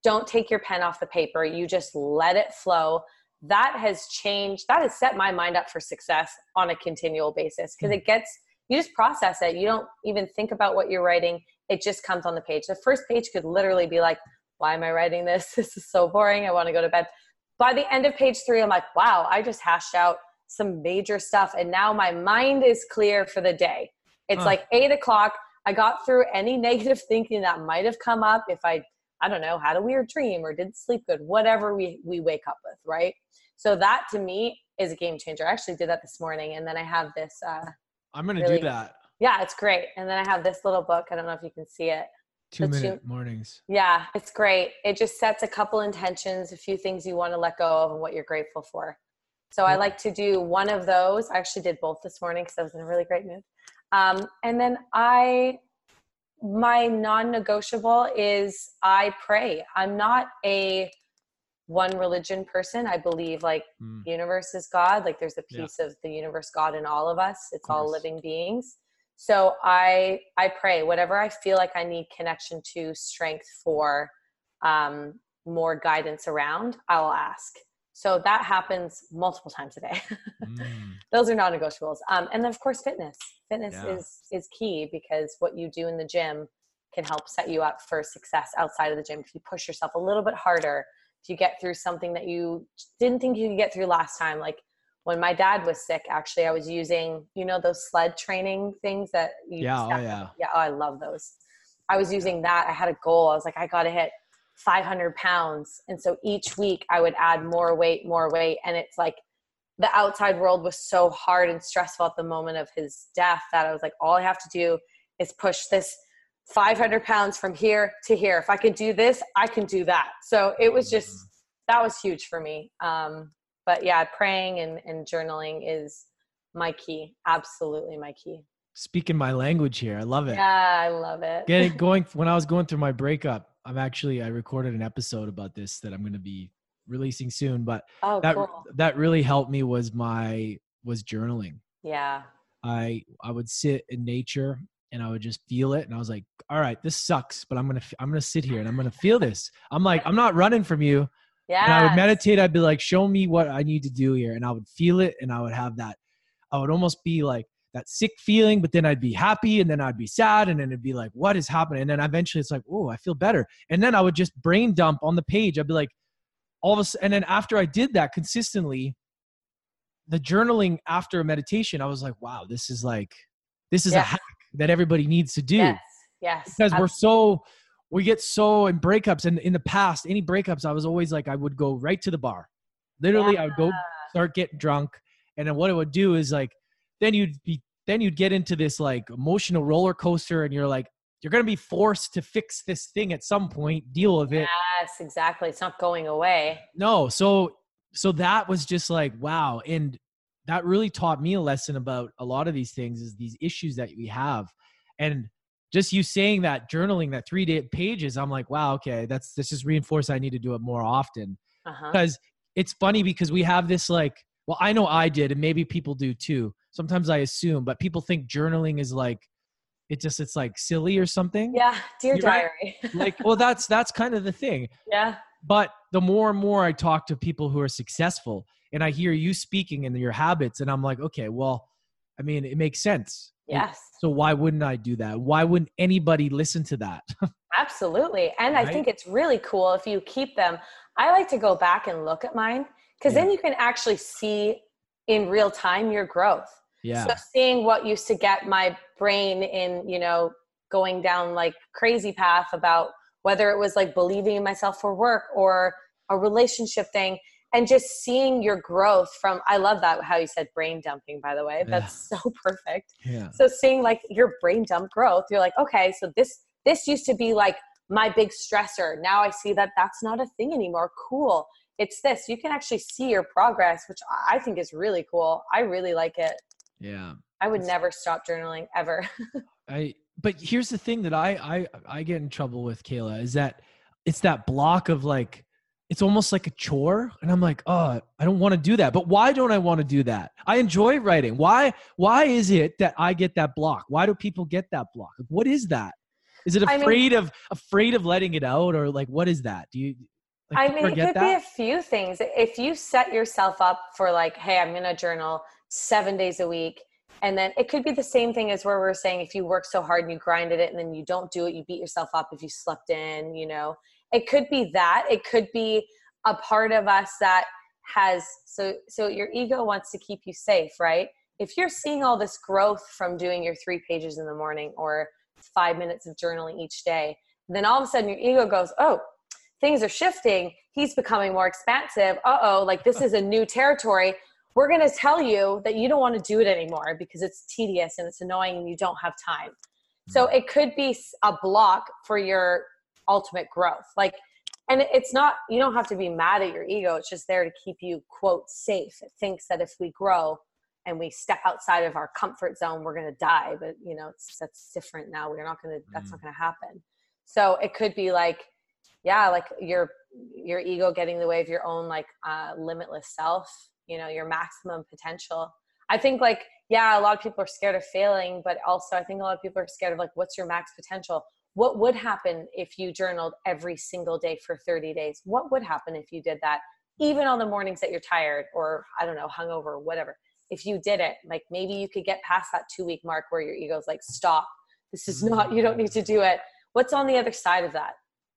Don't take your pen off the paper. You just let it flow. That has changed. That has set my mind up for success on a continual basis because hmm. it gets, you just process it. You don't even think about what you're writing. It just comes on the page. The first page could literally be like, why am I writing this? This is so boring. I want to go to bed. By the end of page three, I'm like, wow, I just hashed out some major stuff. And now my mind is clear for the day. It's Huh. like eight o'clock. I got through any negative thinking that might have come up if I, I don't know, had a weird dream or didn't sleep good, whatever we, we wake up with, right? So that to me is a game changer. I actually did that this morning. And then I have this, uh, i'm gonna really- do that yeah, it's great. And then I have this little book. I don't know if you can see it. Two The minute mornings. Yeah, it's great. It just sets a couple intentions, a few things you want to let go of, and what you're grateful for. So I like to do one of those. I actually did both this morning because I was in a really great mood. Um, and then I, my non-negotiable is I pray. I'm not a one religion person. I believe like Mm. universe is God. Like there's a Yeah. piece of the universe God in all of us. It's all living beings. So I I pray whatever I feel like I need connection to, strength for, um, more guidance around. I'll ask. So that happens multiple times a day. Mm. Those are non-negotiables. Um, and then of course fitness. Fitness Yeah. is is key because what you do in the gym can help set you up for success outside of the gym. If you push yourself a little bit harder, if you get through something that you didn't think you could get through last time, like when my dad was sick, actually, I was using, you know, those sled training things that you Yeah, oh, yeah. yeah. Oh, I love those. I was using that. I had a goal. I was like, I got to hit 500 pounds. And so each week I would add more weight, more weight. And it's like the outside world was so hard and stressful at the moment of his death that I was like, all I have to do is push this 500 pounds from here to here. If I can do this, I can do that. So it was just, that was huge for me. Um, but yeah, praying and, and journaling is my key. Absolutely my key. Speaking my language here. I love it. Yeah, I love it. Getting going when I was going through my breakup, I'm actually I recorded an episode about this that I'm going to be releasing soon, but oh, that cool. that really helped me was my was journaling. Yeah. I I would sit in nature and I would just feel it and I was like, "All right, this sucks, but I'm going to I'm going to sit here and I'm going to feel this." I'm like, "I'm not running from you." Yeah. And I would meditate. I'd be like, "Show me what I need to do here." And I would feel it and I would have that I would almost be like that sick feeling, but then I'd be happy and then I'd be sad and then it'd be like, what is happening? And then eventually it's like, oh, I feel better. And then I would just brain dump on the page. I'd be like, all of a sudden, and then after I did that consistently, the journaling after a meditation, I was like, wow, this is like, this is Yeah. a hack that everybody needs to do Yes. Yes. because we're so, we get so in breakups. And in the past, any breakups, I was always like, I would go right to the bar. Literally, I would go start getting drunk and then what it would do is like then you'd be then you'd get into this like emotional roller coaster and you're like you're going to be forced to fix this thing at some point deal with it Yes, exactly. It's not going away. no so so that was just like wow and that really taught me a lesson about a lot of these things is these issues that we have and just you saying that journaling that three day pages i'm like wow okay that's this is reinforced i need to do it more often Uh-huh. because it's funny because we have this like well i know i did and maybe people do too sometimes i assume but people think journaling is like it just it's like silly or something Yeah, dear You're right. diary. like well that's that's kind of the thing yeah. but the more and more i talk to people who are successful and i hear you speaking and your habits and i'm like okay well i mean it makes sense Yes. so why wouldn't i do that why wouldn't anybody listen to that Absolutely. And I think it's really cool if you keep them. I like to go back and look at mine because then you can actually see in real time your growth. Yeah So seeing what used to get my brain in, you know, going down like crazy path about whether it was like believing in myself for work or a relationship thing and just seeing your growth from I love that how you said brain dumping by the way. That's so perfect. yeah So seeing like your brain dump growth, you're like, okay, so this this used to be like my big stressor. Now I see that that's not a thing anymore. Cool. It's this. You can actually see your progress, which I think is really cool. I really like it. Yeah I would never stop journaling ever. I but here's the thing that I I I get in trouble with Kayla is that it's that block of like it's almost like a chore and I'm like, "Oh, I don't want to do that." But why don't I want to do that? I enjoy writing. Why why is it that I get that block? Why do people get that block? What is that? Is it I mean- afraid of afraid of letting it out or like what is that? Do you like, I mean, it could be a few things. If you set yourself up for like, hey, I'm going to journal seven days a week, and then it could be the same thing as where we're saying if you work so hard and you grinded it and then you don't do it, you beat yourself up if you slept in, you know. It could be that. It could be a part of us that has so so your ego wants to keep you safe, right? If you're seeing all this growth from doing your three pages in the morning or five minutes of journaling each day, then all of a sudden your ego goes, oh, things are shifting. He's becoming more expansive. Uh oh, like this is a new territory. We're going to tell you that you don't want to do it anymore because it's tedious and it's annoying and you don't have time. So it could be a block for your ultimate growth. Like, and it's not, you don't have to be mad at your ego. It's just there to keep you, quote, safe. It thinks that if we grow and we step outside of our comfort zone, we're going to die. But, you know, it's, that's different now. We're not going to, that's not mm. going to happen. So it could be like, yeah, like your, your ego getting in the way of your own like uh, limitless self, you know, your maximum potential. I think like yeah, a lot of people are scared of failing, but also I think a lot of people are scared of like, what's your max potential? What would happen if you journaled every single day for 30 days? What would happen if you did that, even on the mornings that you're tired or I don't know, hungover whatever? If you did it, like maybe you could get past that two week mark where your ego's like, stop, this is not, you don't need to do it. What's on the other side of that?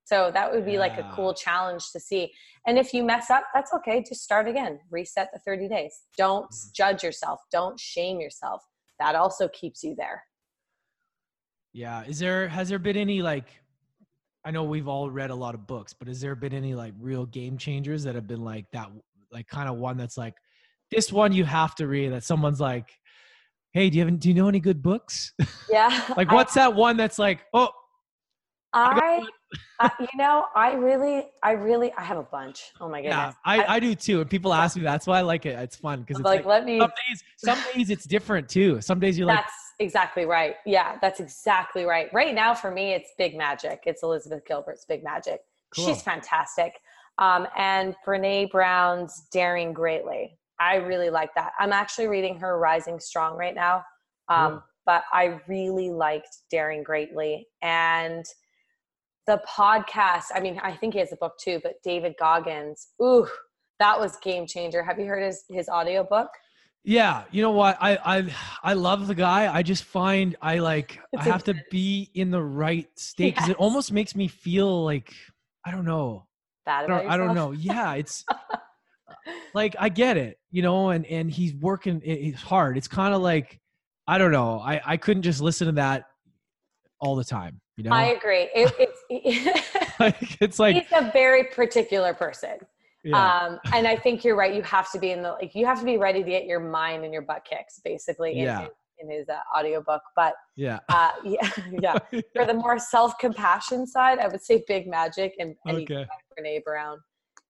So that would be yeah. like a cool challenge to see. And if you mess up, that's okay. Just start again. Reset the 30 days. Don't mm-hmm. judge yourself. Don't shame yourself. That also keeps you there. Yeah. Is there has there been any like I know we've all read a lot of books, but has there been any like real game changers that have been like that like kind of one that's like this one you have to read that someone's like hey do you have do you know any good books yeah like what's I, that one that's like oh I, uh, you know, I really, I really, I have a bunch. Oh my goodness. Yeah, I, I, I do too. And people ask me, that's why I like it. It's fun because it's like, like, let me. Some days, some days it's different too. Some days you're that's like. That's exactly right. Yeah, that's exactly right. Right now for me, it's Big Magic. It's Elizabeth Gilbert's Big Magic. Cool. She's fantastic. Um, and Brene Brown's Daring Greatly. I really like that. I'm actually reading her Rising Strong right now. Um, cool. But I really liked Daring Greatly. And the podcast i mean i think he has a book too but david goggins ooh that was game changer. Have you heard his his audio book yeah you know what? I i i love the guy. I just find i like it's i have to be in the right state because yes. it almost makes me feel like i don't know. Bad I don't, I don't know. Yeah it's like i get it you know and and he's working it's hard. It's kind of like i don't know. I i couldn't just listen to that all the time you know, I agree. It, it's like, it's like he's a very particular person. Yeah. Um, and I think you're right. You have to be in the like you have to be ready to get your mind and your butt kicks, basically. In, yeah. in, in his uh, audiobook. But yeah, uh, yeah, yeah. For the more self compassion side, I would say Big Magic and, and okay. Brene Brown.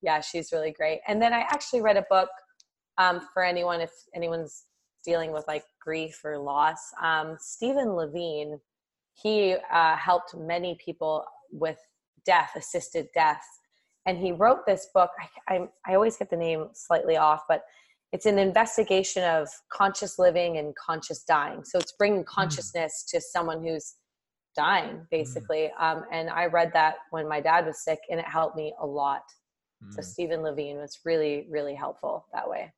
Yeah, she's really great. And then I actually read a book um, for anyone if anyone's dealing with like grief or loss. Um, Stephen Levine he uh, helped many people with death, assisted death. And he wrote this book. I, I, I always get the name slightly off, but it's an investigation of conscious living and conscious dying. So it's bringing hmm. consciousness mm. to someone who's dying, hmm. basically. Mm. Um, and I read that when my dad was sick, and it helped me a lot. Mm. So. Stephen Levine was really, really helpful that way.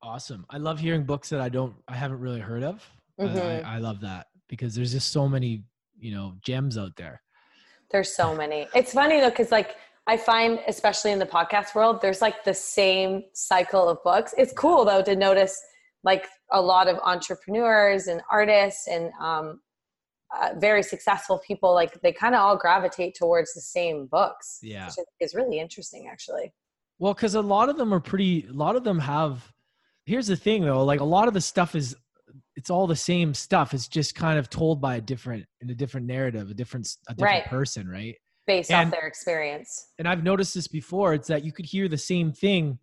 Awesome. I love hearing books that I don't, I haven't really heard of. Mm-hmm. I, I love that because there's just so many you know gems out there. There's so many. It's funny though because like i find especially in the podcast world there's like the same cycle of books. It's cool though to notice like a lot of entrepreneurs and artists and um, uh, very successful people like they kind of all gravitate towards the same books yeah. which is really interesting actually. Well because a lot of them are pretty a lot of them have here's the thing though like a lot of the stuff is it's all the same stuff. It's just kind of told by a different in a different narrative, a different a different right. person, right? Based and, off their experience. And I've noticed this before. It's that you could hear the same thing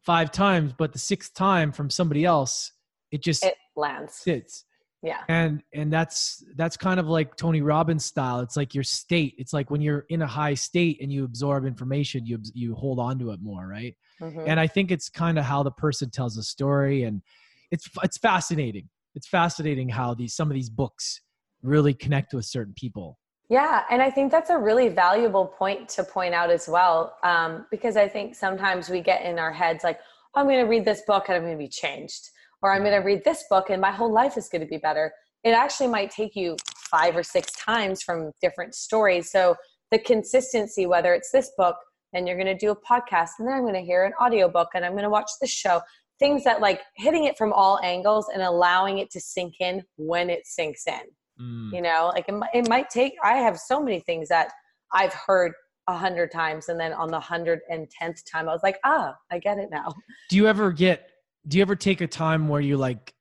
five times, but the sixth time from somebody else, it just it lands. Sits. Yeah. And and that's that's kind of like Tony Robbins style. It's like your state. It's like when you're in a high state and you absorb information, you you hold on to it more, right? Mm-hmm. And I think it's kind of how the person tells a story and it's it's fascinating it's fascinating how these some of these books really connect with certain people. Yeah and i think that's a really valuable point to point out as well um, because i think sometimes we get in our heads like oh, i'm going to read this book and i'm going to be changed or i'm going to read this book and my whole life is going to be better. It actually might take you five or six times from different stories so the consistency whether it's this book then you're going to do a podcast and then i'm going to hear an audiobook and i'm going to watch this show things that like hitting it from all angles and allowing it to sink in when it sinks in. Mm. You know, like it, it might take, I have so many things that I've heard a hundred times. And then on the hundred and tenth time, I was like, ah, I get it now. Do you ever get, do you ever take a time where you like,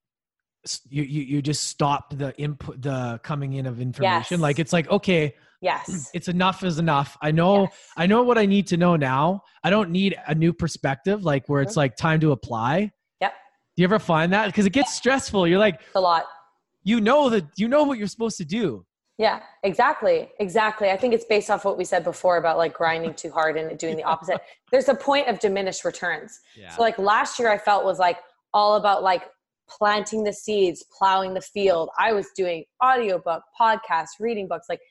you you, you just stop the input the coming in of information Yes. like it's like okay Yes. it's enough is enough i know Yes. i know what i need to know now i don't need a new perspective like where it's mm-hmm. like time to apply Yep. do you ever find that because it gets stressful you're like It's a lot. you know that you know what you're supposed to do Yeah, exactly. Exactly. I think it's based off what we said before about like grinding too hard and doing the opposite. There's a point of diminished returns. yeah So like last year I felt was like all about like planting the seeds, plowing the field. I was doing audiobook, podcast, reading books. Like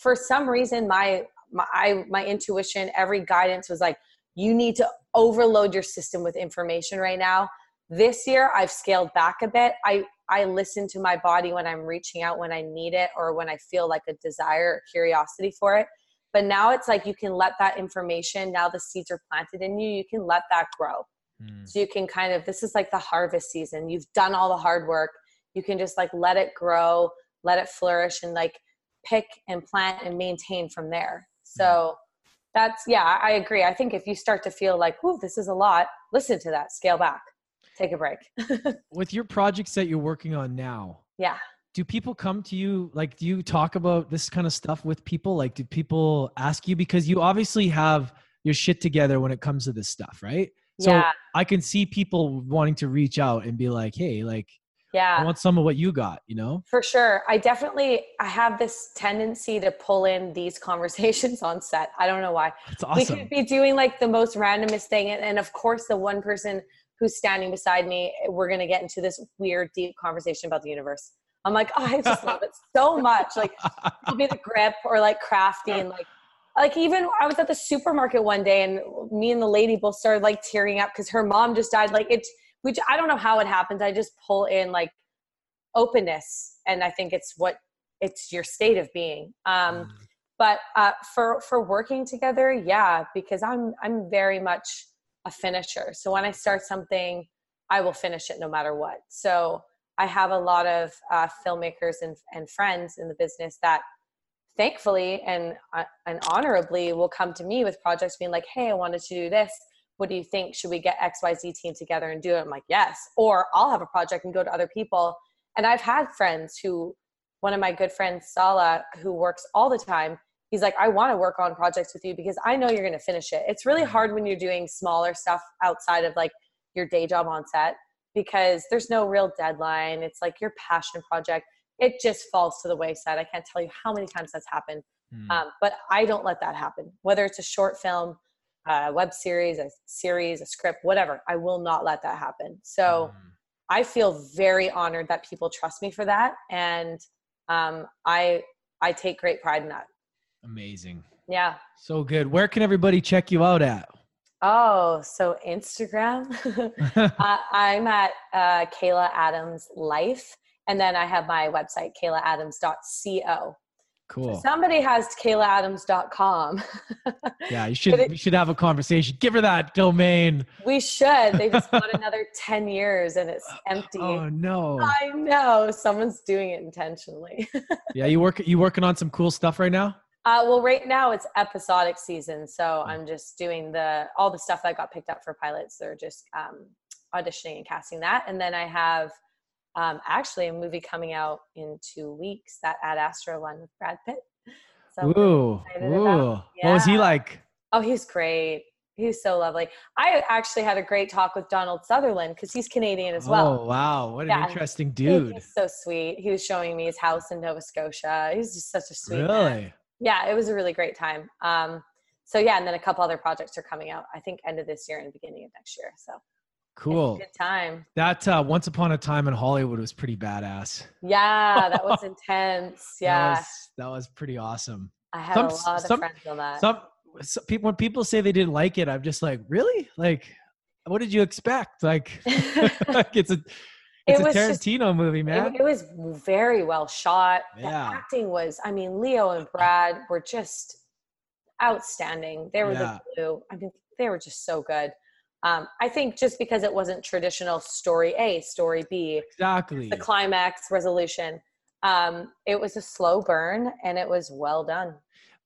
for some reason my my I, my intuition, every guidance was like you need to overload your system with information right now. This year I've scaled back a bit. I I listen to my body when I'm reaching out when I need it or when I feel like a desire or curiosity for it. But now it's like you can let that information, now the seeds are planted in you, you can let that grow. Mm. So you can kind of, this is like the harvest season. You've done all the hard work. You can just like let it grow, let it flourish, and like pick and plant and maintain from there. So that's, yeah, I agree. I think if you start to feel like, oh, this is a lot, listen to that, scale back, take a break. with your projects that you're working on now yeah. do people come to you like do you talk about this kind of stuff with people like do people ask you because you obviously have your shit together when it comes to this stuff right yeah. so i can see people wanting to reach out and be like hey like i want some of what you got you know For sure. I definitely I have this tendency to pull in these conversations on set. I don't know why. it's we could be doing like the most randomest thing and, and of course the one person who's standing beside me we're going to get into this weird deep conversation about the universe i'm like oh, i just love it so much like it'll be the grip or like crafty and like like even i was at the supermarket one day and me and the lady both started like tearing up because her mom just died like it's which i don't know how it happens. I just pull in like openness and i think it's what it's your state of being. Um but uh, for for working together yeah because i'm i'm very much a finisher. So when i start something i will finish it no matter what. So i have a lot of uh, filmmakers and, and friends in the business that thankfully and uh, and honorably will come to me with projects being like hey i wanted to do this what do you think? Should we get xyz team together and do it? I'm like yes. Or i'll have a project and go to other people. And i've had friends who one of my good friends sala who works all the time he's like i want to work on projects with you because i know you're going to finish it. It's really hard when you're doing smaller stuff outside of like your day job on set because there's no real deadline. It's like your passion project. It just falls to the wayside. I can't tell you how many times that's happened. Mm. um, but i don't let that happen. Whether it's a short film a web series a series a script whatever i will not let that happen so Mm. I feel very honored that people trust me for that, and um, I I take great pride in that. amazing Yeah. so good where can everybody check you out at Oh, so Instagram. uh, I'm at uh, Kayla Adams Life, and then I have my website kaylaadams.co. cool Somebody has kaylaadams.com. yeah you should it- we should have a conversation give her that domain we should. They just got another ten years, and it's empty. oh no I know someone's doing it intentionally. yeah you work you working on some cool stuff right now Uh, well, right now it's episodic season, so I'm just doing the all the stuff that got picked up for pilots. They're just um, auditioning and casting that, and then I have um, actually a movie coming out in two weeks, that Ad Astra one with Brad Pitt. So, Ooh, ooh. about- What was he like? oh, he's great. He's so lovely. I actually had a great talk with Donald Sutherland because he's Canadian as well. Oh wow, what an Yeah. interesting dude. He's so sweet. He was showing me his house in Nova Scotia. He's just such a sweet man. Really? yeah, it was a really great time. Um, so yeah, and then a couple other projects are coming out. I think end of this year and beginning of next year. So Cool. good time. That uh, Once Upon a Time in Hollywood was pretty badass. Yeah, that was intense. That Yeah, was, that was pretty awesome. I had some- a lot of some- friends on that. Some, some people when people say they didn't like it, I'm just like, really? Like, what did you expect? Like, like it's a It it's a was just- Tarantino movie, man. it, it was very well shot. The Yeah. acting was, I mean, Leo and Brad were just outstanding. They were Yeah. the blue. I mean, they were just so good. Um, I think just because it wasn't traditional story A, story B, exactly. the climax resolution. Um, it was a slow burn and it was well done.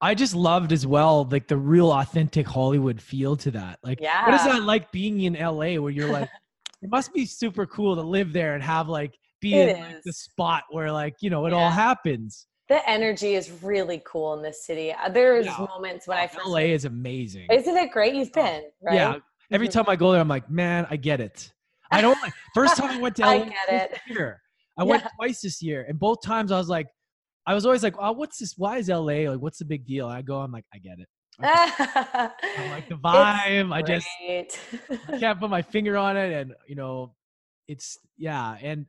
I just loved as well, like the real authentic Hollywood feel to that. Like, Yeah. what is that like being in LA where you're like, it must be super cool to live there and have like be It in like, the spot where like you know it all happens. The energy is really cool in this city. Uh, There's Yeah. moments when I first LA is amazing. Isn't it great? You've been, right? Yeah. Every time I go there, I'm like, man, I get it. I don't like first time I went to I LA get this it. year. I went twice this year, and both times I was like, I was always like, oh, what's this? Why is LA like? What's the big deal? I go, I'm like, I get it. I I like the vibe. I just I can't put my finger on it, and you know, it's yeah, and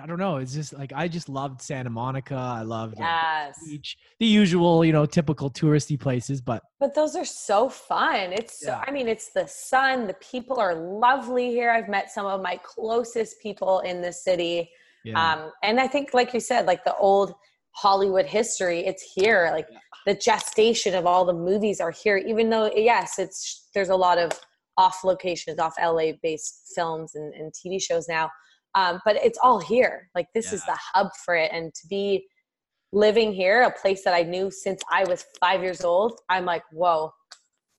I don't know. It's just like I just loved Santa Monica. I loved yes. beach, the usual, you know, typical touristy places, but But those are so fun. It's so, I mean, it's the sun. The people are lovely here. I've met some of my closest people in the city. yeah, Um, and I think, like you said, like the old Hollywood history, it's here. Like Yeah. the gestation of all the movies are here, even though, yes, it's there's a lot of off locations, off LA based films and, and TV shows now. Um, but it's all here. Like this is the hub for it. And to be living here, a place that I knew since I was five years old, I'm like, whoa,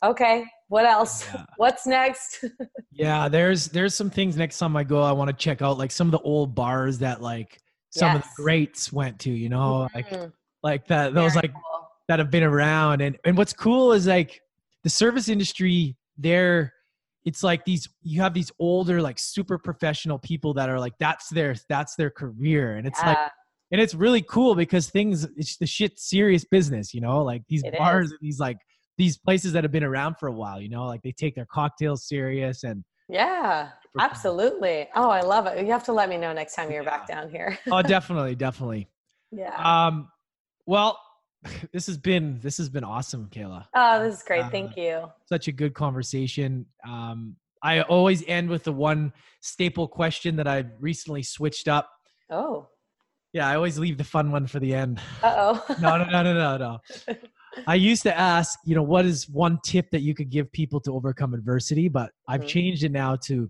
okay, what else? Yeah. What's next? yeah. There's there's some things next time I go I want to check out, like some of the old bars that like some of the greats went to. You know, like Mhm. like that those Very like cool. that have been around and and what's cool is like the service industry there it's like these you have these older like super professional people that are like that's their that's their career and it's like and it's really cool because things it's the shit serious business you know like these It bars is. these like these places that have been around for a while you know like they take their cocktails serious and Yeah, absolutely. Oh, I love it. You have to let me know next time you're back down here. oh definitely definitely yeah. um well this has been this has been awesome kayla oh, this is great. uh, Thank you. such a good conversation. Um, I always end with the one staple question that I recently switched up. Oh, Yeah, I always leave the fun one for the end. uh oh. No, no, no, no, no, no. I used to ask, you know, what is one tip that you could give people to overcome adversity? But I've Mhm. changed it now to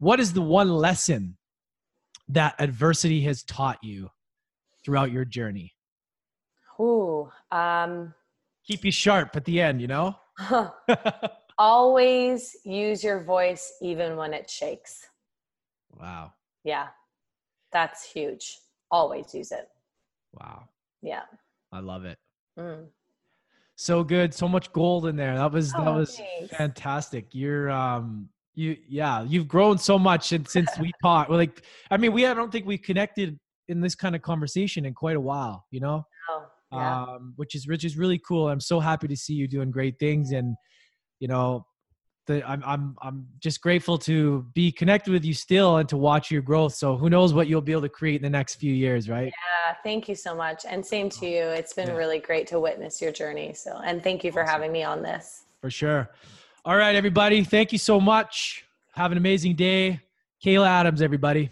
what is the one lesson that adversity has taught you throughout your journey? Ooh. Um, Keep you sharp at the end, you know? always use your voice even when it shakes. wow. Yeah, that's huge. Always use it. Wow. Yeah. I love it. Mm. so good so much gold in there that was that Oh, was thanks. fantastic you're um you yeah you've grown so much since since we talked We're like i mean we i don't think we connected in this kind of conversation in quite a while you know Oh, yeah. um which is which is really cool i'm so happy to see you doing great things and you know the, I'm, I'm i'm just grateful to be connected with you still and to watch your growth so who knows what you'll be able to create in the next few years right yeah. Thank you so much. And same to you. It's been Yeah. really great to witness your journey. So, and thank you for Awesome. having me on this. For sure. All right, everybody. Thank you so much. Have an amazing day. Kayla Adams, everybody.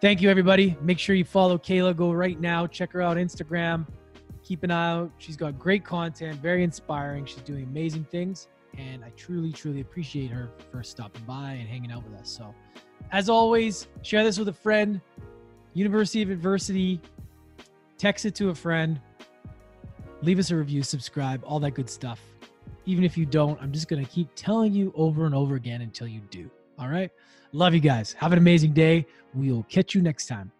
Thank you, everybody. Make sure you follow Kayla. Go right now. Check her out Instagram. Keep an eye out. She's got great content, very inspiring. She's doing amazing things. And I truly, truly appreciate her for stopping by and hanging out with us. So, as always, share this with a friend. University of Adversity. Text it to a friend leave us a review, subscribe, all that good stuff. Even if you don't, I'm just going to keep telling you over and over again until you do. All right. Love you guys. Have an amazing day. We'll catch you next time.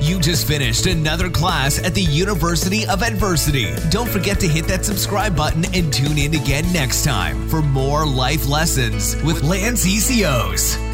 You just finished another class at the University of Adversity. Don't forget to hit that subscribe button and tune in again next time for more life lessons with Lance ECOs.